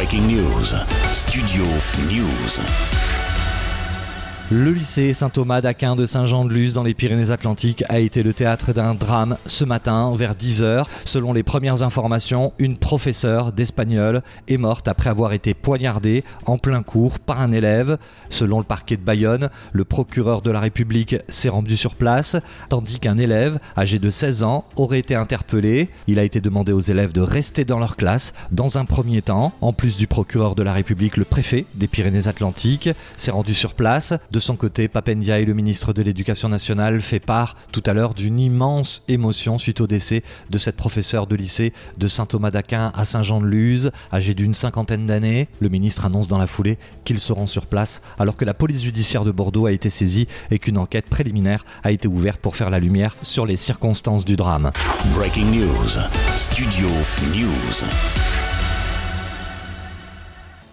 Breaking News. Studio News. Le lycée Saint-Thomas d'Aquin de Saint-Jean-de-Luz dans les Pyrénées-Atlantiques a été le théâtre d'un drame ce matin vers 10h. Selon les premières informations, une professeure d'espagnol est morte après avoir été poignardée en plein cours par un élève. Selon le parquet de Bayonne, le procureur de la République s'est rendu sur place, tandis qu'un élève âgé de 16 ans aurait été interpellé. Il a été demandé aux élèves de rester dans leur classe dans un premier temps. En plus du procureur de la République, le préfet des Pyrénées-Atlantiques s'est rendu sur place. De son côté, Papendiaï, le ministre de l'Éducation nationale, fait part tout à l'heure d'une immense émotion suite au décès de cette professeure de lycée de Saint-Thomas d'Aquin à Saint-Jean-de-Luz, âgée d'une cinquantaine d'années. Le ministre annonce dans la foulée qu'ils seront sur place alors que la police judiciaire de Bordeaux a été saisie et qu'une enquête préliminaire a été ouverte pour faire la lumière sur les circonstances du drame.